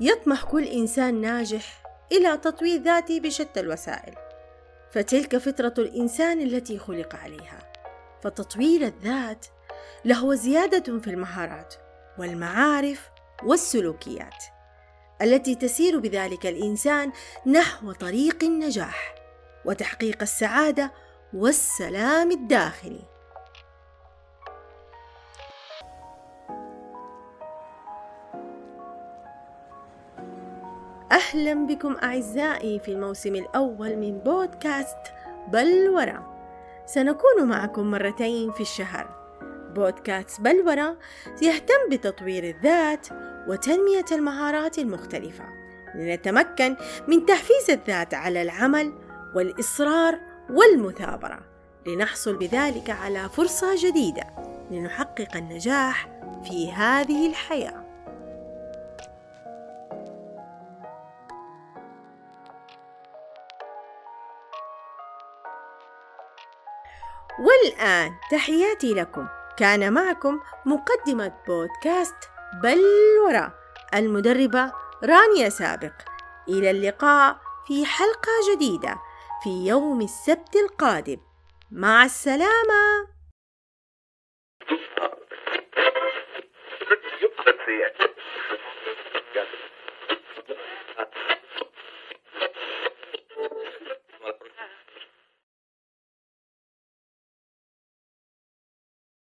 يطمح كل إنسان ناجح إلى تطوير ذاته بشتى الوسائل، فتلك فطرة الإنسان التي خلق عليها، فتطوير الذات لهو زيادة في المهارات والمعارف والسلوكيات. التي تسير بذلك الإنسان نحو طريق النجاح وتحقيق السعادة والسلام الداخلي. أهلا بكم أعزائي في الموسم الأول من بودكاست بلورة سنكون معكم مرتين في الشهر. بودكاست بلورة يهتم بتطوير الذات وتنمية المهارات المختلفة. لنتمكن من تحفيز الذات على العمل والإصرار والمثابرة. لنحصل بذلك على فرصة جديدة لنحقق النجاح في هذه الحياة. والآن تحياتي لكم. كان معكم مقدمة بودكاست بل وراء المدربة رانيا سابق. إلى اللقاء في حلقة جديدة في يوم السبت القادم. مع السلامة. Let's see it.